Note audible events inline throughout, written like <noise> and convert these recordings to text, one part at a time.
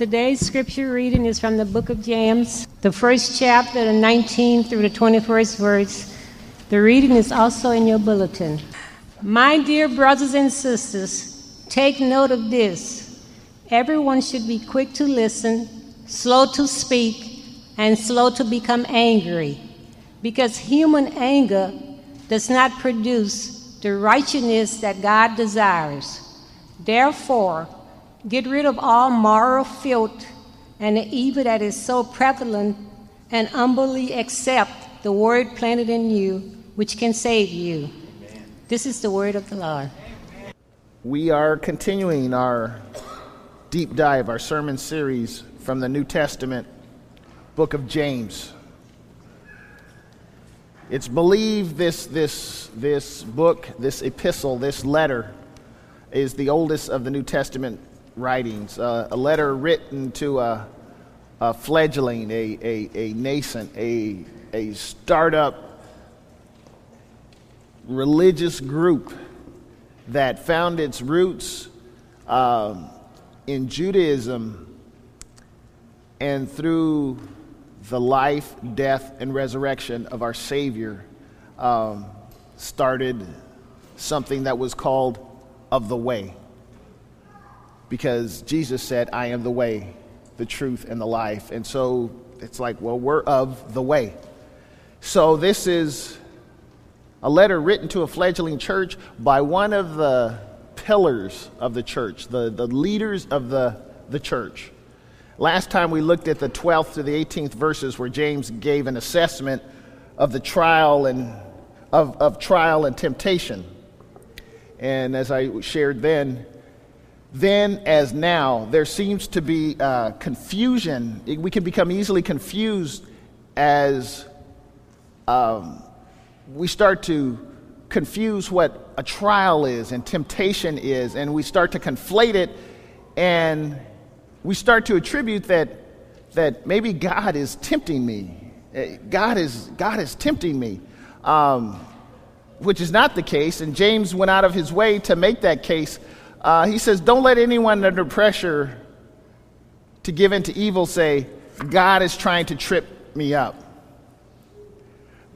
Today's scripture reading is from the book of James, the first chapter, the 19th through the 21st verse. The reading is also in your bulletin. My dear brothers and sisters, take note of this. Everyone should be quick to listen, slow to speak, and slow to become angry, because human anger does not produce the righteousness that God desires. Therefore, get rid of all moral filth and the evil that is so prevalent, and humbly accept the word planted in you, which can save you. This is the word of the Lord. We are continuing our deep dive, our sermon series from the New Testament, book of James. It's believed this, this, this book, this epistle, this letter, is the oldest of the New Testament writings. Uh, a letter written to a, a fledgling, a, a, a nascent, a, a startup religious group that found its roots um, in Judaism and through the life, death, and resurrection of our Savior um, started something that was called of the way. Because Jesus said, I am the way, the truth, and the life. And so it's like, well, we're of the way. So this is a letter written to a fledgling church by one of the pillars of the church, the, the leaders of the, the church. Last time we looked at the 12th to the 18th verses where James gave an assessment of the trial and of, of trial and temptation. And as I shared then, then as now, there seems to be uh, confusion. We can become easily confused as um, we start to confuse what a trial is and temptation is, and we start to conflate it, and we start to attribute that, that maybe God is tempting me. Eh, God is, God is tempting me, um, which is not the case, and James went out of his way to make that case. Uh, he says, Don't let anyone under pressure to give in to evil say, God is trying to trip me up.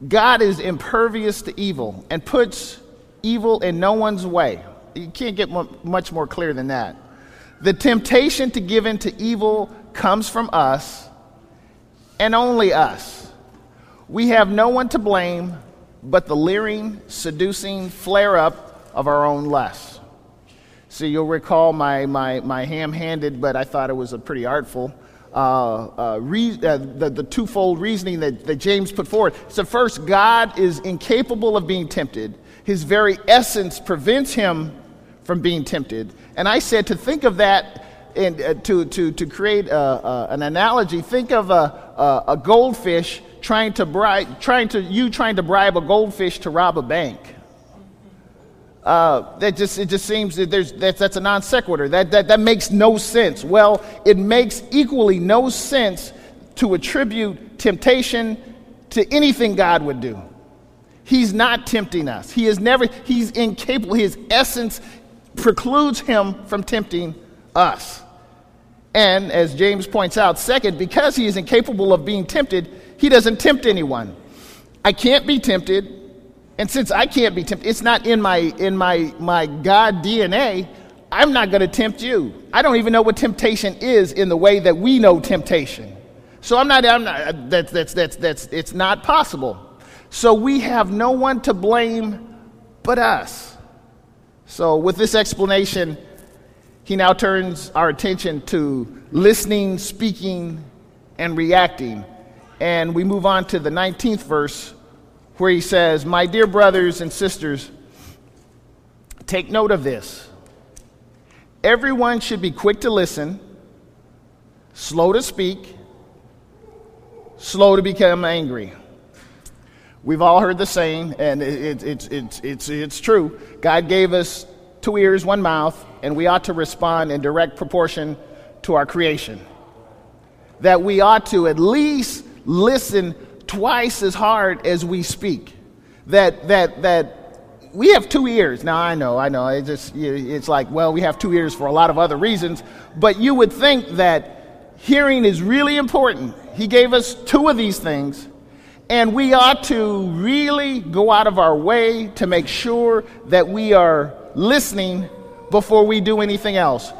God is impervious to evil and puts evil in no one's way. You can't get much more clear than that. The temptation to give in to evil comes from us and only us. We have no one to blame but the leering, seducing flare up of our own lust. So you'll recall my, my, my ham handed, but I thought it was a pretty artful uh, uh, re- uh, the, the twofold reasoning that, that James put forward. So, first, God is incapable of being tempted, his very essence prevents him from being tempted. And I said to think of that and uh, to, to, to create a, a, an analogy, think of a, a, a goldfish trying to bribe, trying to, you trying to bribe a goldfish to rob a bank. Uh, that just it just seems that there's that's, that's a non sequitur. That, that that makes no sense. Well, it makes equally no sense to attribute temptation to anything God would do. He's not tempting us. He is never. He's incapable. His essence precludes him from tempting us. And as James points out, second, because he is incapable of being tempted, he doesn't tempt anyone. I can't be tempted and since I can't be tempted, it's not in my in my my God DNA. I'm not going to tempt you. I don't even know what temptation is in the way that we know temptation. So I'm not. I'm not. That's that's that's that's. It's not possible. So we have no one to blame but us. So with this explanation, he now turns our attention to listening, speaking, and reacting. And we move on to the 19th verse where he says, My dear brothers and sisters, take note of this. Everyone should be quick to listen, slow to speak, slow to become angry. We've all heard the saying, and it, it, it, it's, it's true. God gave us two ears, one mouth, and we ought to respond in direct proportion to our creation. That we ought to at least listen twice as hard as we speak. That, that, that we have two ears. Now, I know, I know. It's, just, it's like, well, we have two ears for a lot of other reasons. But you would think that hearing is really important. He gave us two of these things, and we ought to really go out of our way to make sure that we are listening before we do anything else.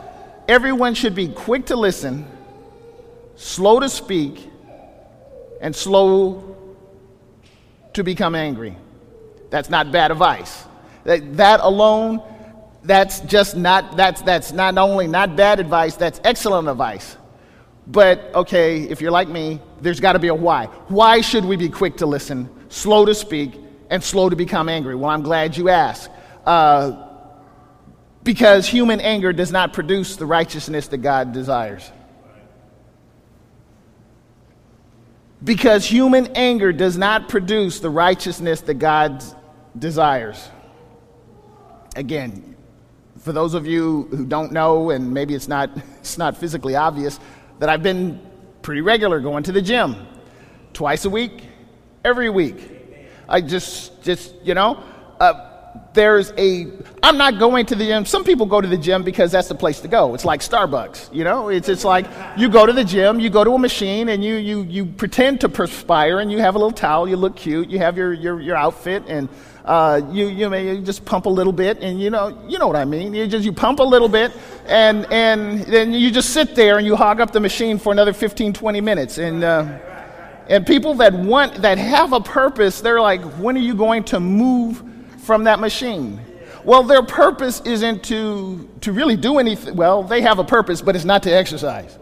Everyone should be quick to listen, slow to speak, and slow to become angry. That's not bad advice. That, that alone, that's just not, that's, that's not only not bad advice, that's excellent advice. But okay, if you're like me, there's got to be a why. Why should we be quick to listen, slow to speak, and slow to become angry? Well, I'm glad you asked. Uh, because human anger does not produce the righteousness that God desires. Because human anger does not produce the righteousness that God desires. Again, for those of you who don't know, and maybe it's not, <laughs> it's not physically obvious, that I've been pretty regular going to the gym twice a week, every week. I just, just you know, uh, there's a i'm not going to the gym. Some people go to the gym because that's the place to go. It's like starbucks you know? It's, it's like you go to the gym you go to a machine and you, you, you pretend to perspire and you have a little towel you look cute you have your, your, your outfit and uh, you, you may just pump a little bit and you know you know what i mean. You just you pump a little bit and and then you just sit there and you hog up the machine for another 15 20 minutes and uh, and people that want that have a purpose they're like when are you going to move from that machine. Well, their purpose isn't to, to really do anything. Well, they have a purpose, but it's not to exercise.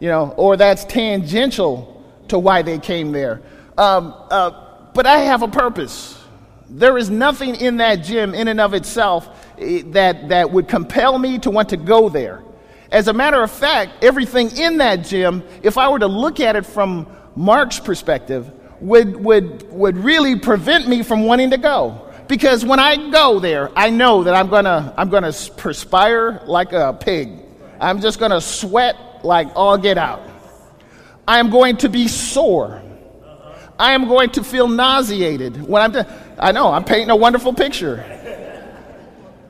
You know, or that's tangential to why they came there. Um, uh, but I have a purpose. There is nothing in that gym, in and of itself, eh, that, that would compel me to want to go there. As a matter of fact, everything in that gym, if I were to look at it from Mark's perspective, would, would, would really prevent me from wanting to go. Because when I go there, I know that I'm gonna, I'm gonna perspire like a pig. I'm just gonna sweat like all get out. I am going to be sore. I am going to feel nauseated when I'm done. I know, I'm painting a wonderful picture.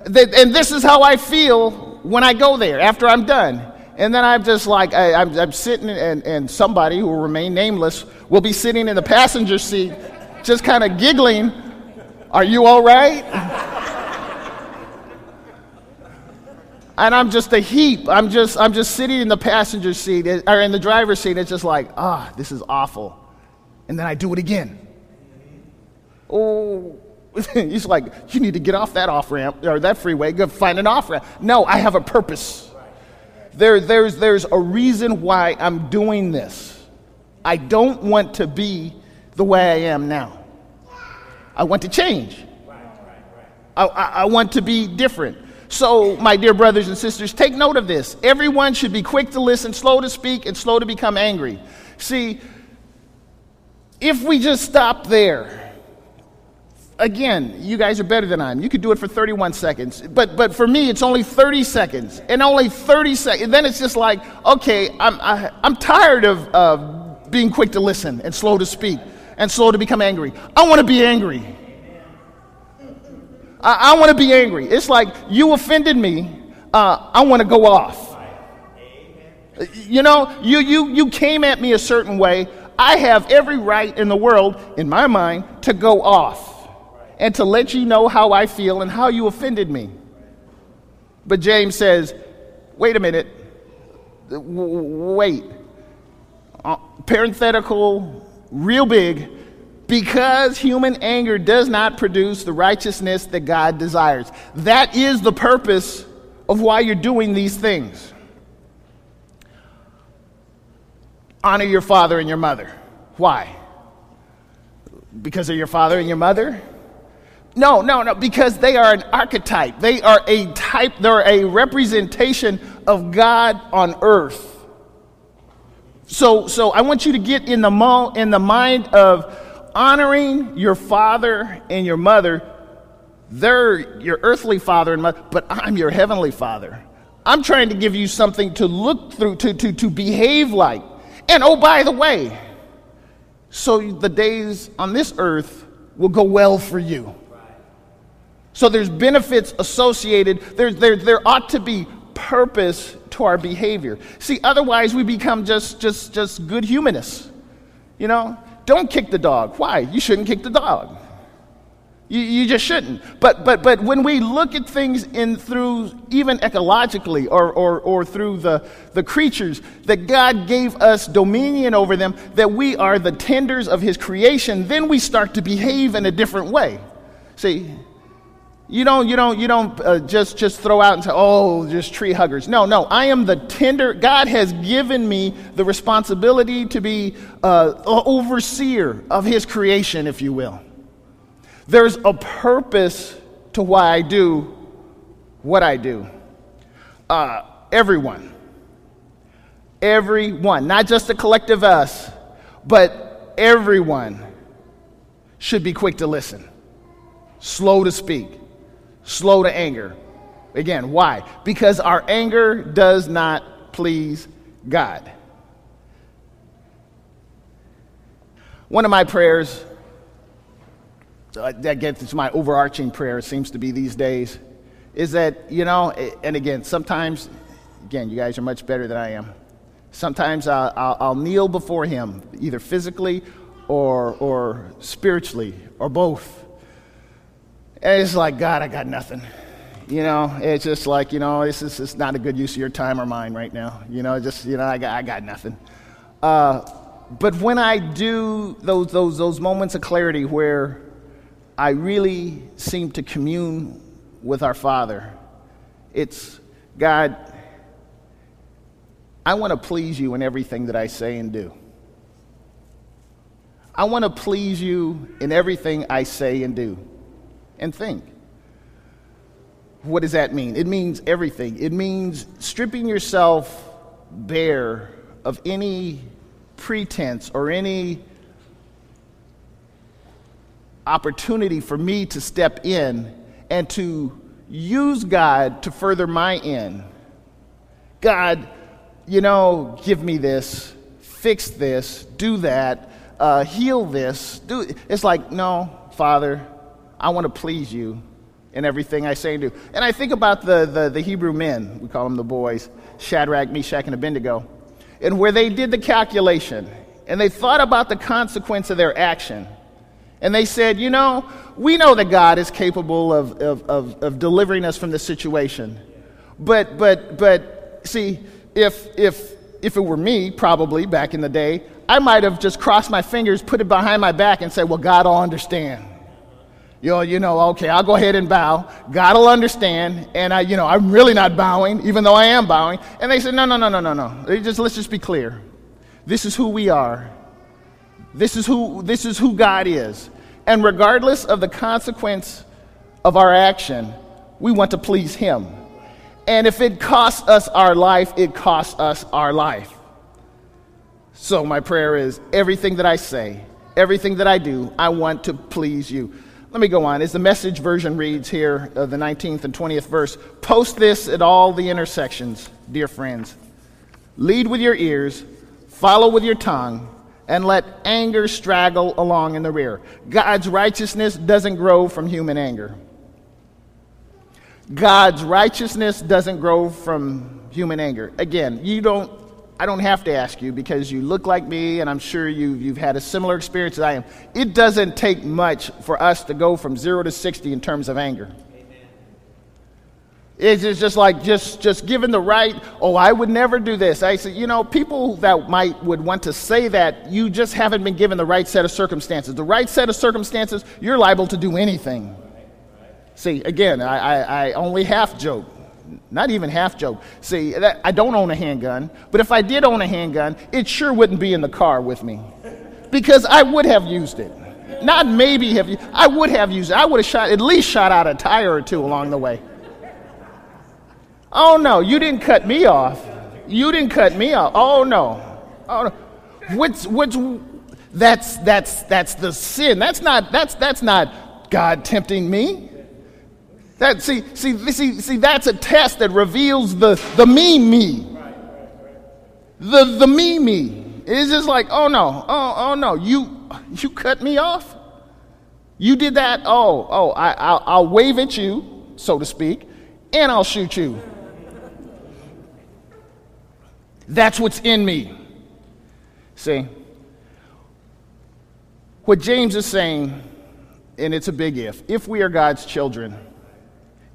and this is how I feel when I go there after I'm done. And then I'm just like, I, am sitting, and, and somebody who will remain nameless will be sitting in the passenger seat, just kind of giggling are you all right? and I'm just a heap. I'm just, I'm just sitting in the passenger seat or in the driver's seat. It's just like, ah, oh, this is awful. And then I do it again. Oh, <laughs> he's like, you need to get off that off ramp or that freeway, go find an off ramp. No, I have a purpose. There, there's, there's a reason why I'm doing this. I don't want to be the way I am now. I want to change. I, I, I want to be different. So, my dear brothers and sisters, take note of this. Everyone should be quick to listen, slow to speak, and slow to become angry. See, if we just stop there, again, you guys are better than I am. You could do it for 31 seconds. But, but for me, it's only 30 seconds. And only 30 seconds. Then it's just like, okay, I'm, I, am i am tired of uh, being quick to listen and slow to speak and slow to become angry. I want to be angry. I, I want to be angry. It's like you offended me. Uh, I want to go off. You know, you, you, you came at me a certain way. I have every right in the world, in my mind, to go off and to let you know how I feel and how you offended me. But James says, wait a minute. Wait. Uh, parenthetical real big because human anger does not produce the righteousness that God desires. That is the purpose of why you're doing these things. Honor your father and your mother. Why? Because of your father and your mother? No, no, no, because they are an archetype. They are a type, they're a representation of God on earth. So, so I want you to get in the, mo- in the mind of honoring your father and your mother. They're your earthly father and mother, but I'm your heavenly father. I'm trying to give you something to look through, to, to, to behave like. And oh, by the way, so the days on this earth will go well for you. So there's benefits associated. There, there, there ought to be purpose to our behavior. See, otherwise we become just just just good humanists. You know, don't kick the dog. Why? You shouldn't kick the dog. You, you just shouldn't. But, but, but when we look at things in through even ecologically or, or, or through the, the creatures, that God gave us dominion over them, that we are the tenders of His creation, then we start to behave in a different way. See, you don't, you don't, you don't uh, just, just throw out and say, oh, just tree huggers. No, no. I am the tender. God has given me the responsibility to be uh, overseer of His creation, if you will. There's a purpose to why I do what I do. Uh, everyone, everyone, not just the collective us, but everyone should be quick to listen, slow to speak, slow to anger. Again, why? Because our anger does not please God. One of my prayers uh, that gets my overarching prayer, seems to be these days, is that, you know, and again, sometimes, again, you guys are much better than I am. Sometimes I'll, I'll, I'll kneel before Him, either physically or, or spiritually, or both. And it's like, God, I got nothing. You know, it's just like, you know, this is not a good use of your time or mine right now. You know, just, you know, I got, I got nothing. Uh, but when I do those, those, those moments of clarity where I really seem to commune with our Father. It's God, I want to please you in everything that I say and do. I want to please you in everything I say and do and think. What does that mean? It means everything. It means stripping yourself bare of any pretense or any opportunity for me to step in and to use God to further my end. God, you know, give me this, fix this, do that, uh, heal this. Do it's like no, Father, I want to please you in everything I say and do. And I think about the, the, the Hebrew men, we call them the boys, Shadrach, Meshach, and Abednego, and where they did the calculation and they thought about the consequence of their action. And they said, You know, we know that God is capable of, of, of, of delivering us from this situation. But, but, but, see, if, if, if it were me, probably back in the day, I might have just crossed my fingers, put it behind my back, and said, Well, God will understand. You know, you know, okay, I'll go ahead and bow. God will understand. And I, you know, I'm really not bowing, even though I am bowing. And they said, no, no, no, no, no, no. Just, let's just be clear. This is who we are. This is who, this is who God is. And regardless of the consequence of our action, we want to please Him. And if it costs us our life, it costs us our life. So, my prayer is everything that I say, everything that I do, I want to please you. Let me go on. As the message version reads here, uh, the 19th and 20th verse, post this at all the intersections, dear friends. Lead with your ears, follow with your tongue and let anger straggle along in the rear. God's righteousness doesn't grow from human anger. God's righteousness doesn't grow from human anger. Again, you don't I don't have to ask you because you look like me and I'm sure you, you've had a similar experience as I am. It doesn't take much for us to go from 0 to 60 in terms of anger. It's just like just just given the right. Oh, I would never do this. I said, you know, people that might would want to say that you just haven't been given the right set of circumstances. The right set of circumstances, you're liable to do anything. See, again, I, I, I only half joke, not even half joke. See, that, I don't own a handgun, but if I did own a handgun, it sure wouldn't be in the car with me, because I would have used it. Not maybe have you. I would have used it. I would have shot at least shot out a tire or two along the way. Oh no, you didn't cut me off. You didn't cut me off. Oh no. Oh no. Which which that's that's that's the sin. That's not that's that's not God tempting me. That see see see see that's a test that reveals the the me me. The the me me. It's just like, oh no, oh oh no, you you cut me off. You did that. Oh oh, I I'll, I'll wave at you, so to speak, and I'll shoot you. That's what's in me. See? What James is saying, and it's a big if, if we are God's children,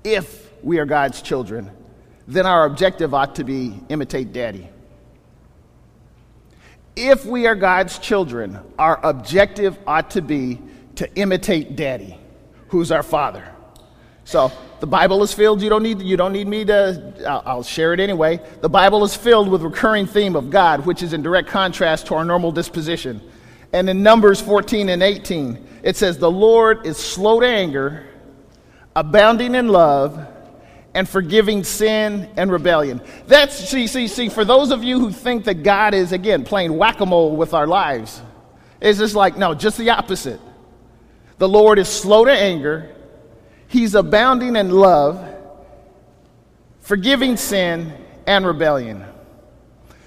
if we are God's children, then our objective ought to be imitate daddy. If we are God's children, our objective ought to be to imitate daddy, who's our father. So the Bible is filled. You don't need, you don't need me to, I'll, I'll share it anyway. The Bible is filled with recurring theme of God, which is in direct contrast to our normal disposition. And in Numbers 14 and 18, it says, The Lord is slow to anger, abounding in love, and forgiving sin and rebellion. That's, see, see, see, for those of you who think that God is, again, playing whack a mole with our lives, it's just like, no, just the opposite. The Lord is slow to anger, He's abounding in love, forgiving sin and rebellion.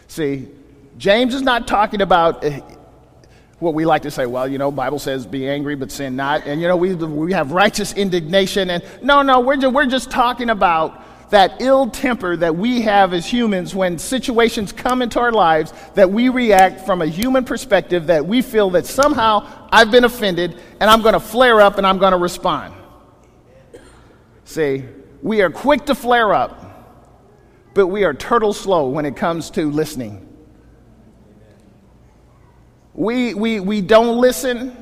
See, James is not talking about what we like to say, well, you know, Bible says be angry but sin not. And, you know, we, we have righteous indignation. And no, no, we're just, we're just talking about that ill temper that we have as humans when situations come into our lives that we react from a human perspective that we feel that somehow I've been offended and I'm going to flare up and I'm going to respond. See, we are quick to flare up, but we are turtle slow when it comes to listening. We, we, we don't listen.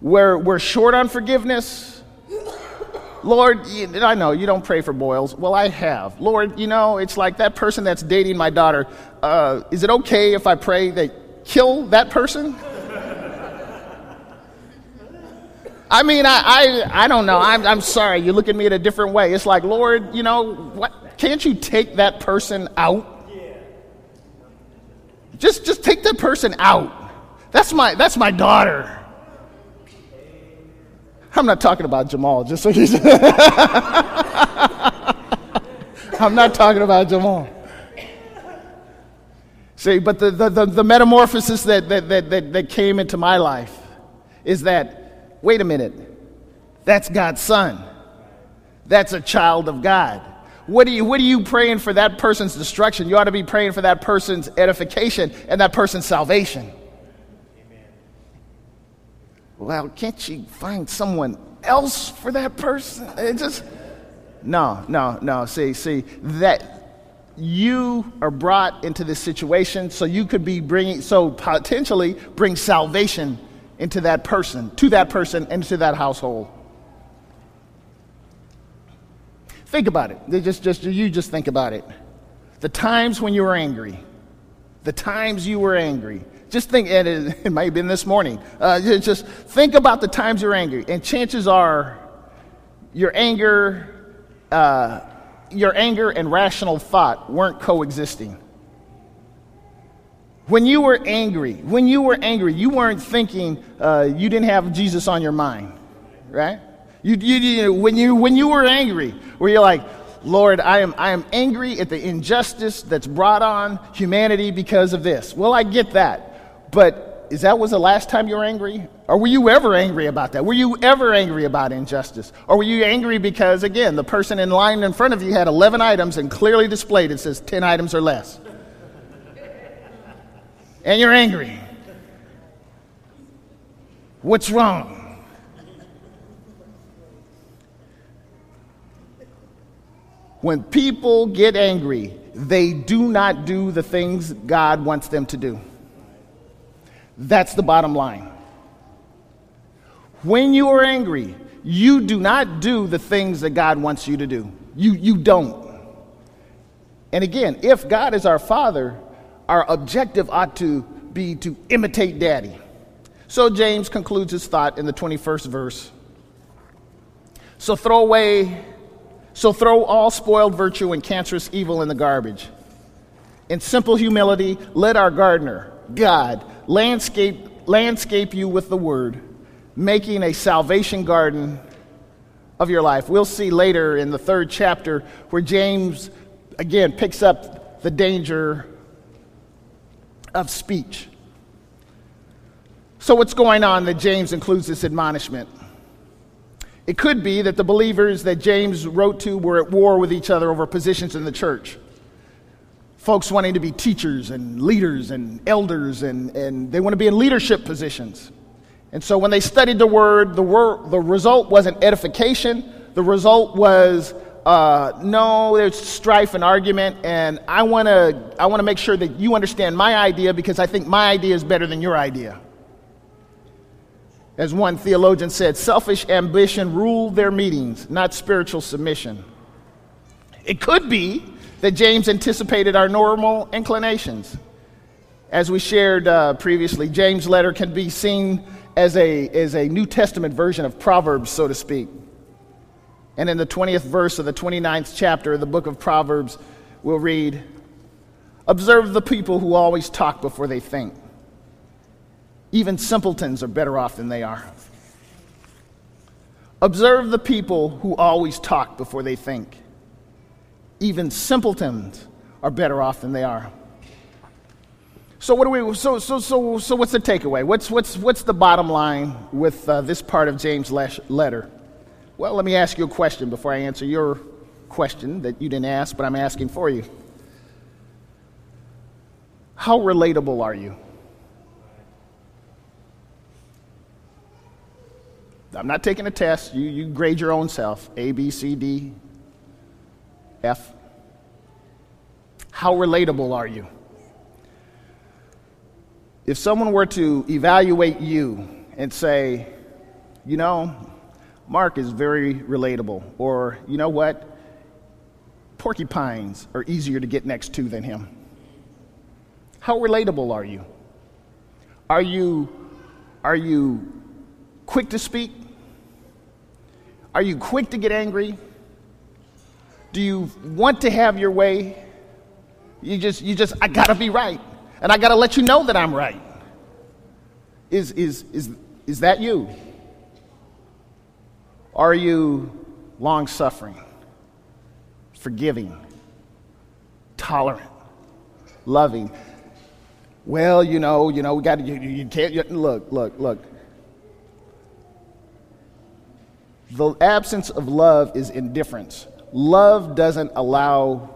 We're, we're short on forgiveness. Lord, I know you don't pray for boils. Well, I have. Lord, you know, it's like that person that's dating my daughter. Uh, is it okay if I pray they kill that person? I mean, I, I, I don't know. I'm, I'm sorry. You look at me in a different way. It's like, Lord, you know, what, can't you take that person out? Just, just take that person out. That's my, that's my daughter. I'm not talking about Jamal, just so you <laughs> I'm not talking about Jamal. See, but the, the, the, the metamorphosis that, that, that, that, that came into my life is that, wait a minute, that's God's son. That's a child of God. What are, you, what are you praying for that person's destruction? You ought to be praying for that person's edification and that person's salvation. Amen. Well, can't you find someone else for that person? It just, no, no, no. See, see, that you are brought into this situation so you could be bringing, so potentially bring salvation into that person, to that person, and to that household. Think about it. Just, just, you just think about it. The times when you were angry. The times you were angry. Just think, and it, <laughs> it might have been this morning. Uh, just think about the times you're angry, and chances are your anger, uh, your anger and rational thought weren't coexisting. When you were angry, when you were angry, you weren't thinking uh, you didn't have Jesus on your mind, right? You, you, you, when, you, when you were angry, where you're like, Lord, I am, I am angry at the injustice that's brought on humanity because of this. Well, I get that. But is that was the last time you were angry? Or were you ever angry about that? Were you ever angry about injustice? Or were you angry because, again, the person in line in front of you had 11 items and clearly displayed it says 10 items or less? and you're angry. What's wrong? When people get angry, they do not do the things God wants them to do. That's the bottom line. When you are angry, you do not do the things that God wants you to do. You, you don't. And again, if God is our Father, our objective ought to be to imitate Daddy. So James concludes his thought in the 21st verse. So throw away so throw all spoiled virtue and cancerous evil in the garbage. In simple humility, let our gardener, God, landscape, landscape you with the word, making a salvation garden of your life. We'll see later in the third chapter where James again picks up the danger of speech. So, what's going on that James includes this admonishment? It could be that the believers that James wrote to were at war with each other over positions in the church. folks wanting to be teachers and leaders and elders, and, and they want to be in leadership positions. And so when they studied the word, the, word, the result wasn't edification, the result was uh, no, there's strife and argument, and I want to I wanna make sure that you understand my idea because I think my idea is better than your idea. As one theologian said, selfish ambition ruled their meetings, not spiritual submission. It could be that James anticipated our normal inclinations. As we shared uh, previously, James' letter can be seen as a, as a New Testament version of Proverbs, so to speak. And in the 20th verse of the 29th chapter of the book of Proverbs, we'll read Observe the people who always talk before they think. Even simpletons are better off than they are. Observe the people who always talk before they think. Even simpletons are better off than they are. So what do we? So so so so what's the takeaway? What's what's what's the bottom line with uh, this part of James' letter? Well, let me ask you a question before I answer your question that you didn't ask, but I'm asking for you. How relatable are you? I'm not taking a test. You, you grade your own self A, B, C, D, F. How relatable are you? If someone were to evaluate you and say, you know, Mark is very relatable. Or, you know what? Porcupines are easier to get next to than him. How relatable are you? Are you, are you quick to speak? Are you quick to get angry? Do you want to have your way? You just, you just, I gotta be right. And I gotta let you know that I'm right. Is, is, is, is that you? Are you long suffering, forgiving, tolerant, loving? Well, you know, you know, we got to, you, you can't, you, look, look, look. The absence of love is indifference. Love doesn't allow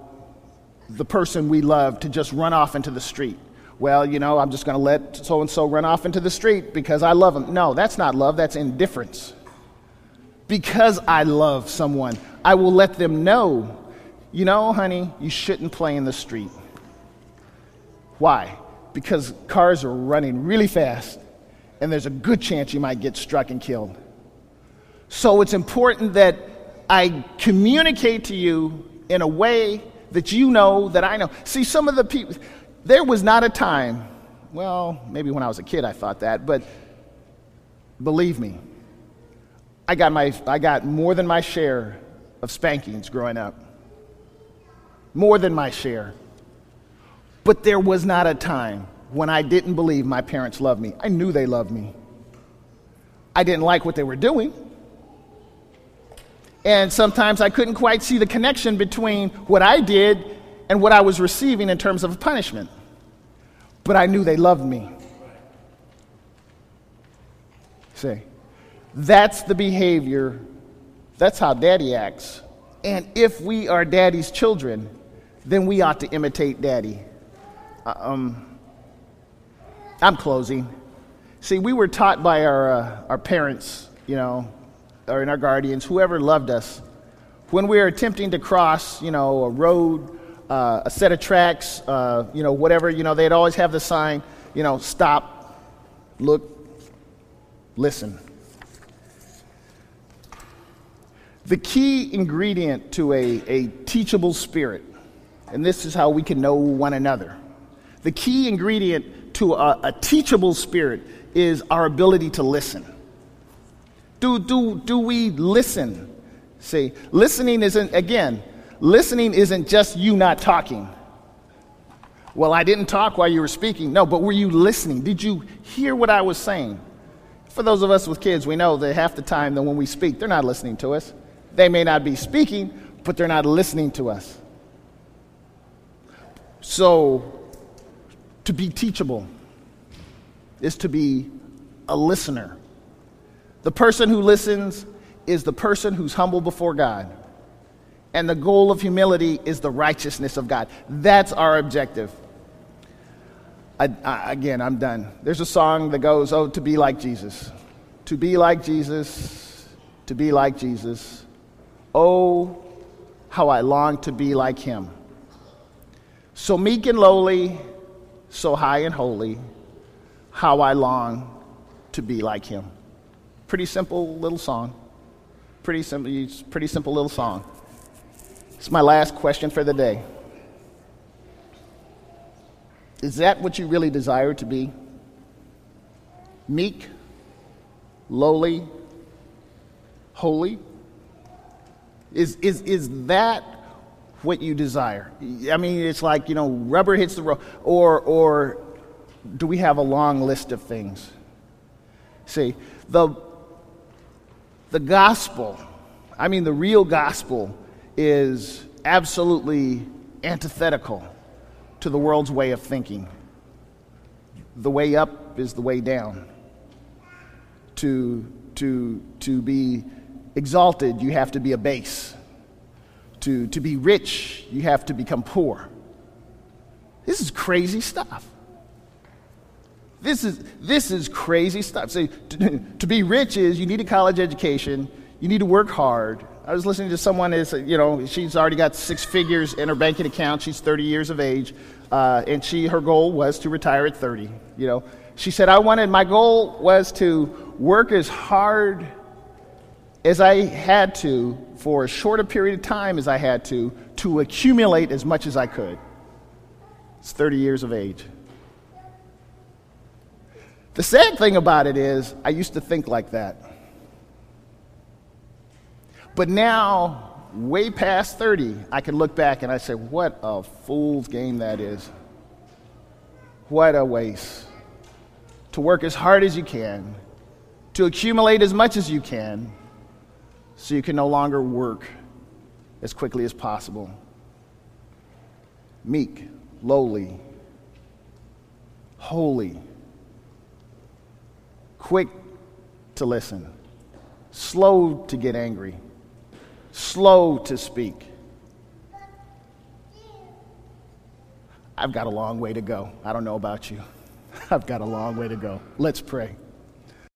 the person we love to just run off into the street. Well, you know, I'm just going to let so and so run off into the street because I love them. No, that's not love, that's indifference because I love someone, I will let them know, you know, honey, you shouldn't play in the street. Why? Because cars are running really fast, and there's a good chance you might get struck and killed. So it's important that I communicate to you in a way that you know that I know. See, some of the people, there was not a time, well, maybe when I was a kid I thought that, but believe me, I got, my, I got more than my share of spankings growing up. More than my share. But there was not a time when I didn't believe my parents loved me. I knew they loved me. I didn't like what they were doing. And sometimes I couldn't quite see the connection between what I did and what I was receiving in terms of punishment. But I knew they loved me. See? That's the behavior, that's how daddy acts. And if we are daddy's children, then we ought to imitate daddy. Um, I'm closing. See, we were taught by our, uh, our parents, you know, or in our guardians, whoever loved us, when we are attempting to cross, you know, a road, uh, a set of tracks, uh, you know, whatever, you know, they'd always have the sign, you know, stop, look, listen. The key ingredient to a, a teachable spirit, and this is how we can know one another. The key ingredient to a, a teachable spirit is our ability to listen. Do, do, do we listen? See, listening isn't, again, listening isn't just you not talking. Well, I didn't talk while you were speaking. No, but were you listening? Did you hear what I was saying? For those of us with kids, we know that half the time that when we speak, they're not listening to us. They may not be speaking, but they're not listening to us. So, to be teachable is to be a listener. The person who listens is the person who's humble before God. And the goal of humility is the righteousness of God. That's our objective. I, I, again, I'm done. There's a song that goes, Oh, to be like Jesus. To be like Jesus. To be like Jesus. Oh, how I long to be like him. So meek and lowly, so high and holy, how I long to be like him. Pretty simple little song. Pretty simple, pretty simple little song. It's my last question for the day. Is that what you really desire to be? Meek, lowly, holy? Is, is, is that what you desire? I mean, it's like, you know, rubber hits the road. Or, or do we have a long list of things? See, the, the gospel, I mean, the real gospel, is absolutely antithetical to the world's way of thinking. The way up is the way down. To, to, to be exalted, you have to be a base. To, to be rich, you have to become poor. This is crazy stuff. This is, this is crazy stuff. So, to, <laughs> to be rich is you need a college education, you need to work hard. I was listening to someone is you know she's already got six figures in her banking account. She's 30 years of age, uh, and she her goal was to retire at 30. You know, she said I wanted my goal was to work as hard as I had to for as short a period of time as I had to to accumulate as much as I could. It's 30 years of age. The sad thing about it is, I used to think like that. But now, way past 30, I can look back and I say, what a fool's game that is. What a waste. To work as hard as you can, to accumulate as much as you can, so you can no longer work as quickly as possible. Meek, lowly, holy, quick to listen, slow to get angry, slow to speak. I've got a long way to go. I don't know about you. <laughs> I've got a long way to go. Let's pray.